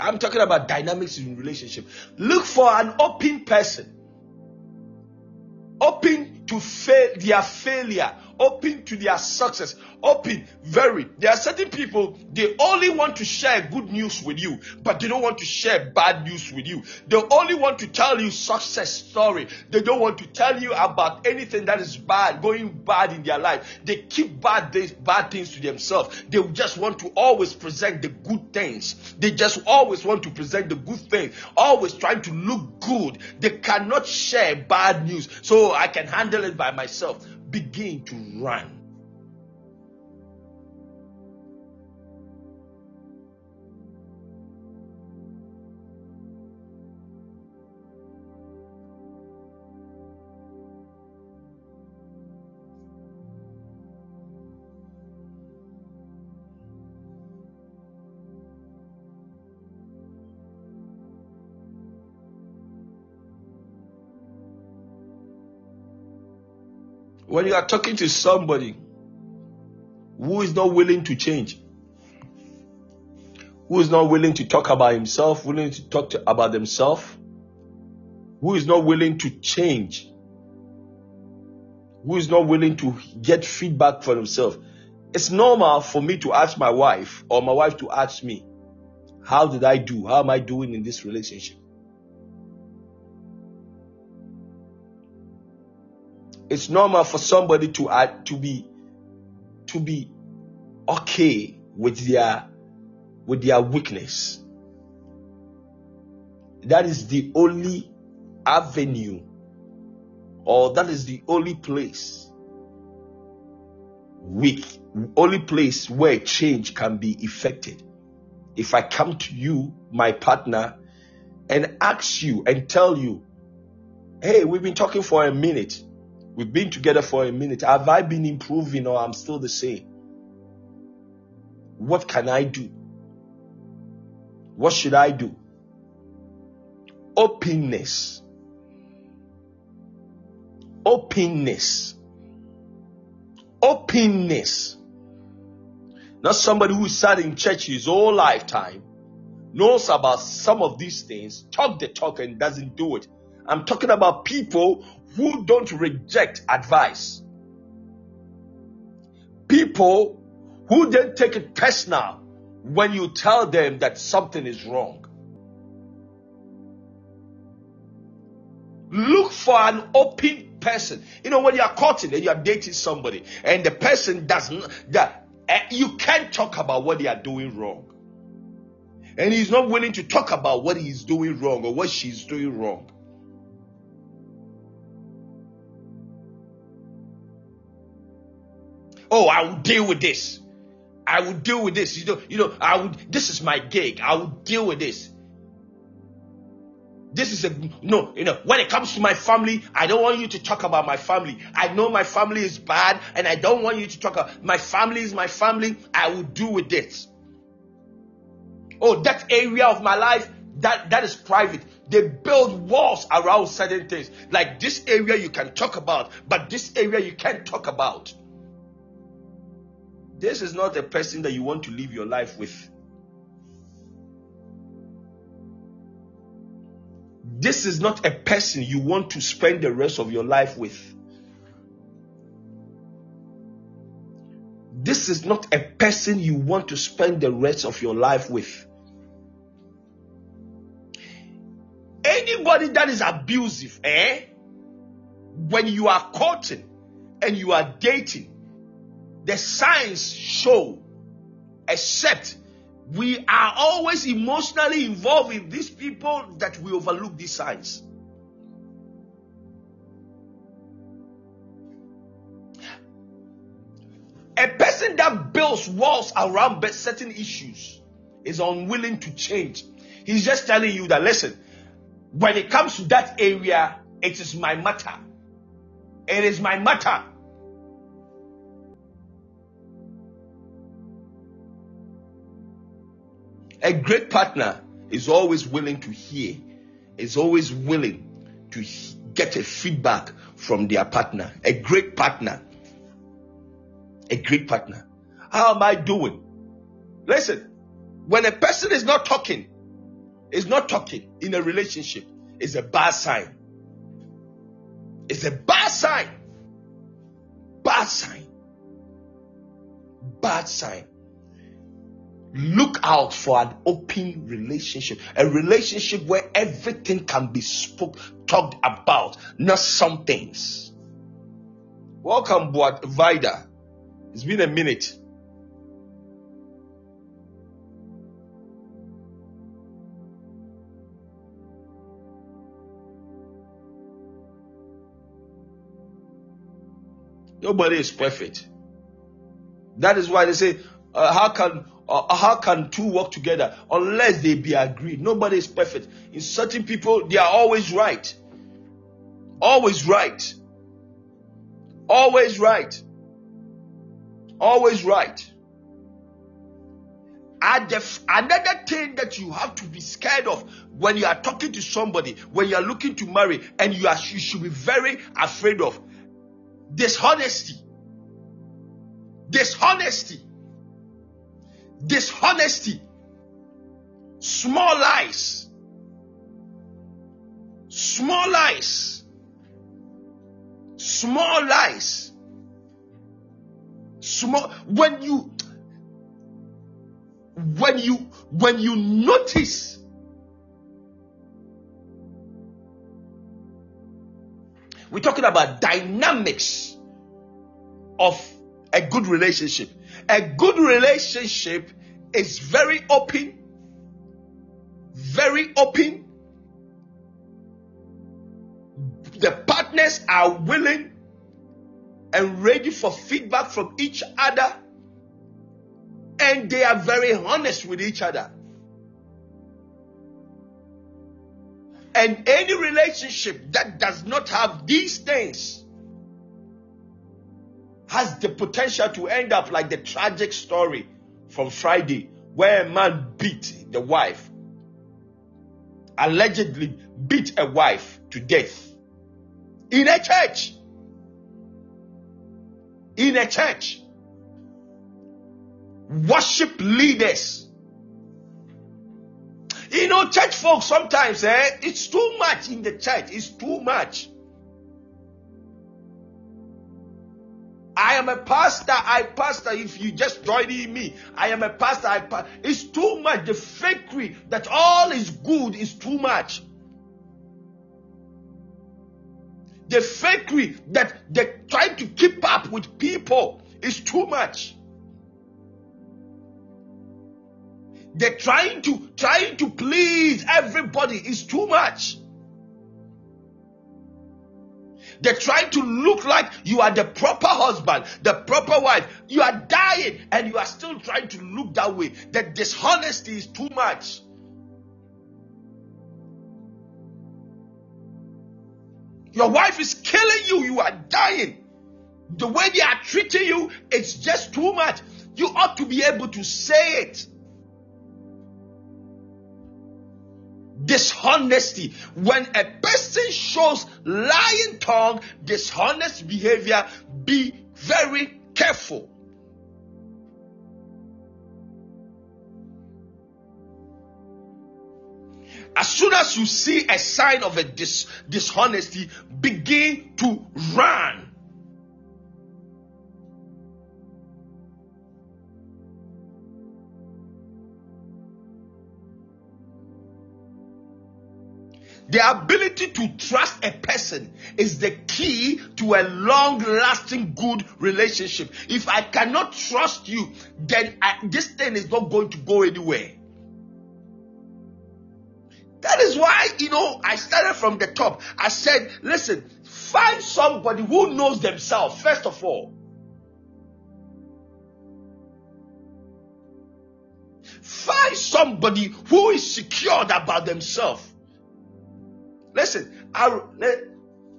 I'm talking about dynamics in relationship. Look for an open person, open to fail their failure, open to their success, open, very. There are certain people, they only want to share good news with you, but they don't want to share bad news with you. They only want to tell you success story. They don't want to tell you about anything that is bad, going bad in their life. They keep bad things, bad things to themselves. They just want to always present the good things. They just always want to present the good thing, always trying to look good. They cannot share bad news. So I can handle it by myself. Begin to run When you are talking to somebody who is not willing to change, who is not willing to talk about himself, willing to talk to, about themselves, who is not willing to change, who is not willing to get feedback for himself. It's normal for me to ask my wife or my wife to ask me, How did I do? How am I doing in this relationship? It's normal for somebody to to be to be okay with their with their weakness. That is the only avenue or that is the only place weak only place where change can be effected. If i come to you my partner and ask you and tell you hey we've been talking for a minute We've been together for a minute. Have I been improving or I'm still the same? What can I do? What should I do? Openness. Openness. Openness. Not somebody who sat in church his whole lifetime, knows about some of these things, talk the talk and doesn't do it. I'm talking about people who don't reject advice. People who don't take it personal when you tell them that something is wrong. Look for an open person. You know, when you are courting and you are dating somebody and the person doesn't, that uh, you can't talk about what they are doing wrong. And he's not willing to talk about what he's doing wrong or what she's doing wrong. Oh, I will deal with this. I will deal with this. You know, you know, I would this is my gig. I will deal with this. This is a no, you know, when it comes to my family, I don't want you to talk about my family. I know my family is bad and I don't want you to talk about my family is my family. I will do with this. Oh, that area of my life, that that is private. They build walls around certain things. Like this area you can talk about, but this area you can't talk about. This is not a person that you want to live your life with. This is not a person you want to spend the rest of your life with. This is not a person you want to spend the rest of your life with. Anybody that is abusive, eh? When you are courting and you are dating, the signs show, except we are always emotionally involved with these people that we overlook these signs. A person that builds walls around certain issues is unwilling to change. He's just telling you that listen, when it comes to that area, it is my matter. It is my matter. A great partner is always willing to hear, is always willing to get a feedback from their partner. A great partner. A great partner. How am I doing? Listen, when a person is not talking, is not talking in a relationship is a bad sign. It's a bad sign. Bad sign. Bad sign. Look out for an open relationship, a relationship where everything can be spoke, talked about, not some things. Welcome, Boat Vida. It's been a minute. Nobody is perfect. That is why they say, uh, how can how can two work together unless they be agreed? Nobody is perfect. In certain people, they are always right. Always right. Always right. Always right. Another thing that you have to be scared of when you are talking to somebody, when you are looking to marry, and you are you should be very afraid of dishonesty. Dishonesty. Dishonesty. Small lies. Small lies. Small lies. Small when you when you when you notice we're talking about dynamics of a good relationship a good relationship is very open very open the partners are willing and ready for feedback from each other and they are very honest with each other. And any relationship that does not have these things has the potential to end up like the tragic story from Friday, where a man beat the wife, allegedly beat a wife to death in a church. In a church worship leaders. You know, church folks sometimes, eh, it's too much in the church. It's too much. I am a pastor. I pastor. If you just joining me, I am a pastor. I pa- it's too much. The fakery that all is good is too much. The fakery that they try to keep up with people is too much. They're trying to trying to please everybody is too much. They're trying to look like you are the proper husband, the proper wife. You are dying and you are still trying to look that way. The dishonesty is too much. Your wife is killing you. You are dying. The way they are treating you, it's just too much. You ought to be able to say it. Dishonesty. When a person shows lying tongue, dishonest behavior, be very careful. As soon as you see a sign of a dis- dishonesty, begin to run. The ability to trust a person is the key to a long lasting good relationship. If I cannot trust you, then I, this thing is not going to go anywhere. That is why, you know, I started from the top. I said, listen, find somebody who knows themselves, first of all. Find somebody who is secured about themselves. Listen, I,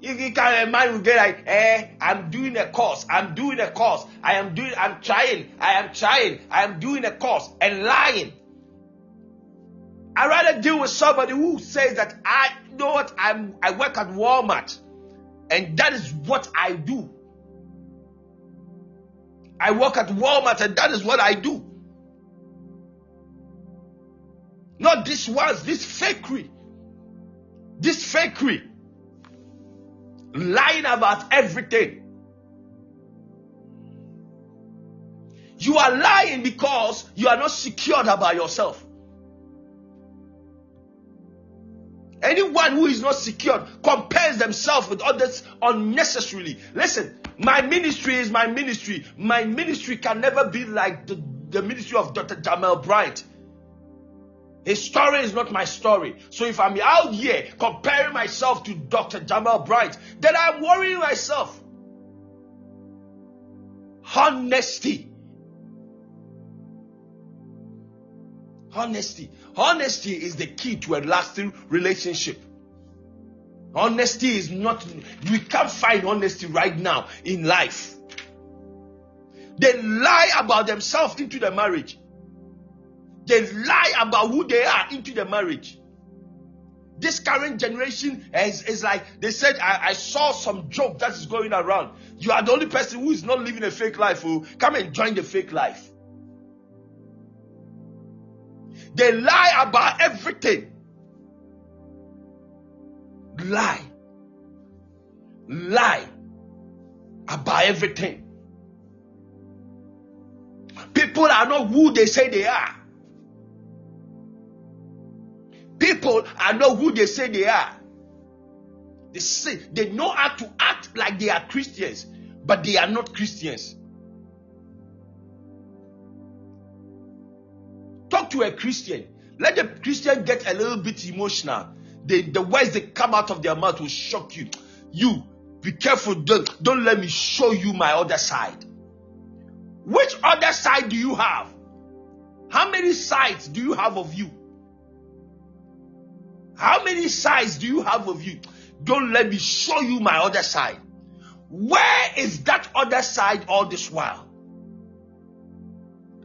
you, you can imagine get like, eh, I'm doing a course, I'm doing a course, I am doing, I'm trying, I am trying, I am doing a course and lying. I rather deal with somebody who says that I you know what I'm I work at Walmart and that is what I do. I work at Walmart and that is what I do. Not this ones, this fakery. This fakery. Lying about everything. You are lying because you are not secured about yourself. Anyone who is not secured compares themselves with others unnecessarily. Listen, my ministry is my ministry. My ministry can never be like the, the ministry of Dr. Jamal Bryant. His story is not my story. So if I'm out here comparing myself to Dr. Jamal Bryant, then I'm worrying myself. Honesty. Honesty. Honesty is the key to a lasting relationship. Honesty is not, we can't find honesty right now in life. They lie about themselves into the marriage. They lie about who they are into the marriage. This current generation is, is like they said, I, I saw some joke that is going around. You are the only person who is not living a fake life. Who oh. come and join the fake life. They lie about everything. Lie. Lie about everything. People are not who they say they are. People are not who they say they are. They say they know how to act like they are Christians, but they are not Christians. Talk to a Christian. Let the Christian get a little bit emotional. The, the words that come out of their mouth will shock you. You, be careful. Don't, don't let me show you my other side. Which other side do you have? How many sides do you have of you? How many sides do you have of you? Don't let me show you my other side. Where is that other side all this while?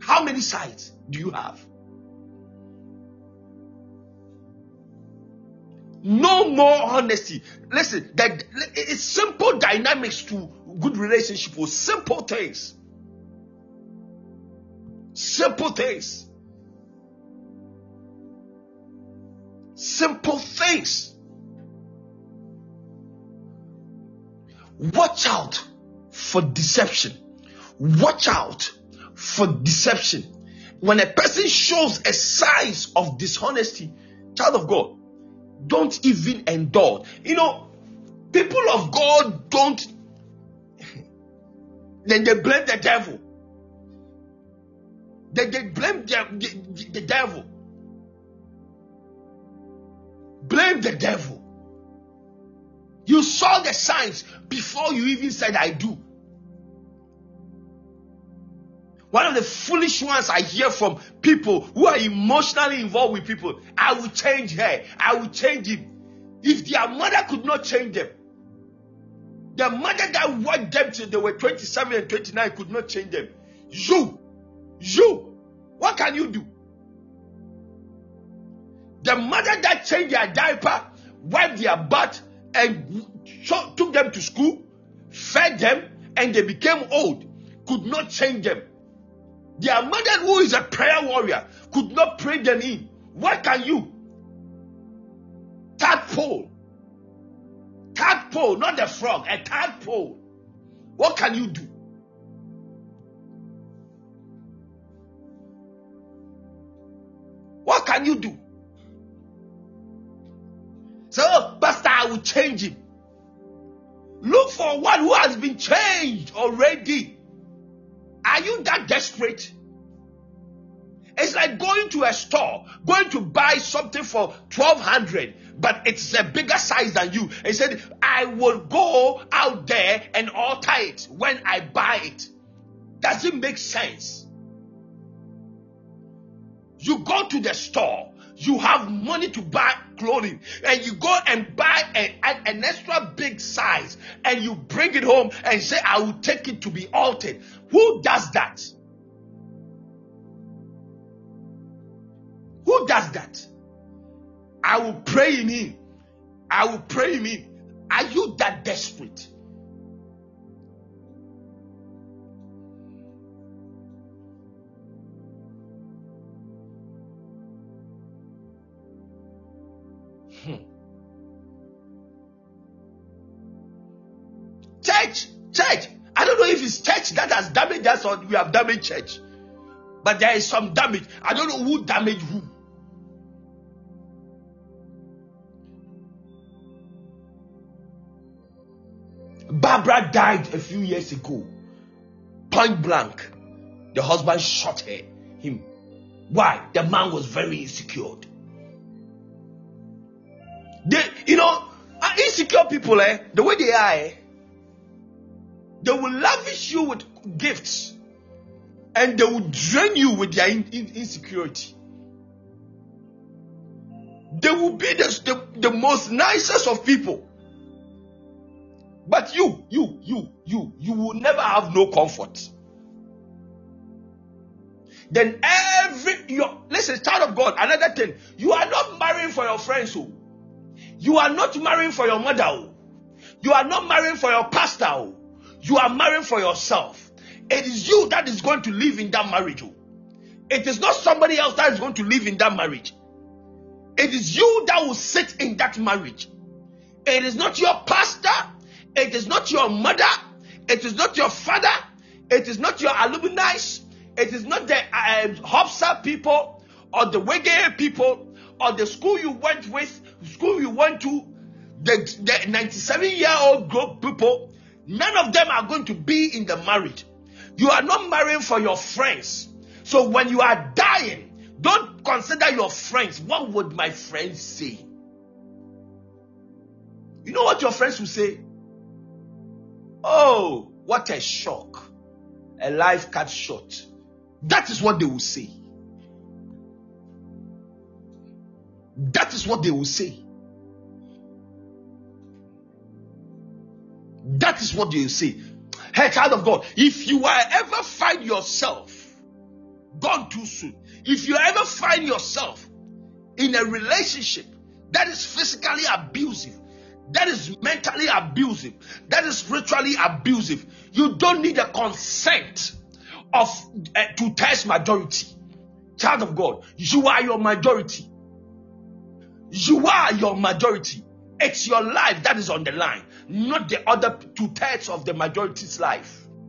How many sides do you have? No more honesty. Listen, that it's simple dynamics to good relationship or simple things. Simple things. Simple things. Watch out for deception. Watch out for deception. When a person shows a signs of dishonesty, child of God, don't even endure. You know, people of God don't. then they blame the devil. They, they blame the, the, the devil. Blame the devil. You saw the signs before you even said, I do. One of the foolish ones I hear from people who are emotionally involved with people, I will change her, I will change him. If their mother could not change them, the mother that worked them till they were 27 and 29 could not change them. You, you, what can you do? The mother that changed their diaper, wiped their butt, and took them to school, fed them, and they became old, could not change them. Their mother, who is a prayer warrior, could not pray them in. What can you? Tadpole. Tadpole, not the frog, a tadpole. What can you do? Will change him. Look for one who has been changed already. Are you that desperate? It's like going to a store, going to buy something for 1200, but it's a bigger size than you. He said, I will go out there and alter it when I buy it. Does it make sense? You go to the store, you have money to buy clothing, and you go and buy a, a, an extra big size, and you bring it home and say, I will take it to be altered. Who does that? Who does that? I will pray in him. I will pray in him. Are you that desperate? Hmm. Church, church. I don't know if it's church that has damaged us or we have damaged church. But there is some damage. I don't know who damaged who. Barbara died a few years ago. Point blank. The husband shot her, him. Why? The man was very insecure. They, you know, uh, insecure people, eh, the way they are, eh, they will lavish you with gifts and they will drain you with their in, in, insecurity. They will be the, the, the most nicest of people. But you, you, you, you, you will never have no comfort. Then every your listen, child of God, another thing, you are not marrying for your friends, who oh. You are not marrying for your mother, oh. you are not marrying for your pastor, oh. you are marrying for yourself. It is you that is going to live in that marriage. It is not somebody else that is going to live in that marriage. It is you that will sit in that marriage. It is not your pastor. It is not your mother. It is not your father. It is not your alumni. It is not the uh, Hopsa people or the Wege people or the school you went with, school you went to, the, the 97 year old group people. None of them are going to be in the marriage. You are not marrying for your friends. So when you are dying, don't consider your friends. What would my friends say? You know what your friends will say? Oh, what a shock. A life cut short. That is what they will say. That is what they will say. That is what they will say. Hey, child of God, if you ever find yourself gone too soon, if you ever find yourself in a relationship that is physically abusive, that is mentally abusive, that is spiritually abusive, you don't need a consent of uh, to test majority. Child of God, you are your majority. You are your majority. It's your life that is on the line, not the other two thirds of the majority's life.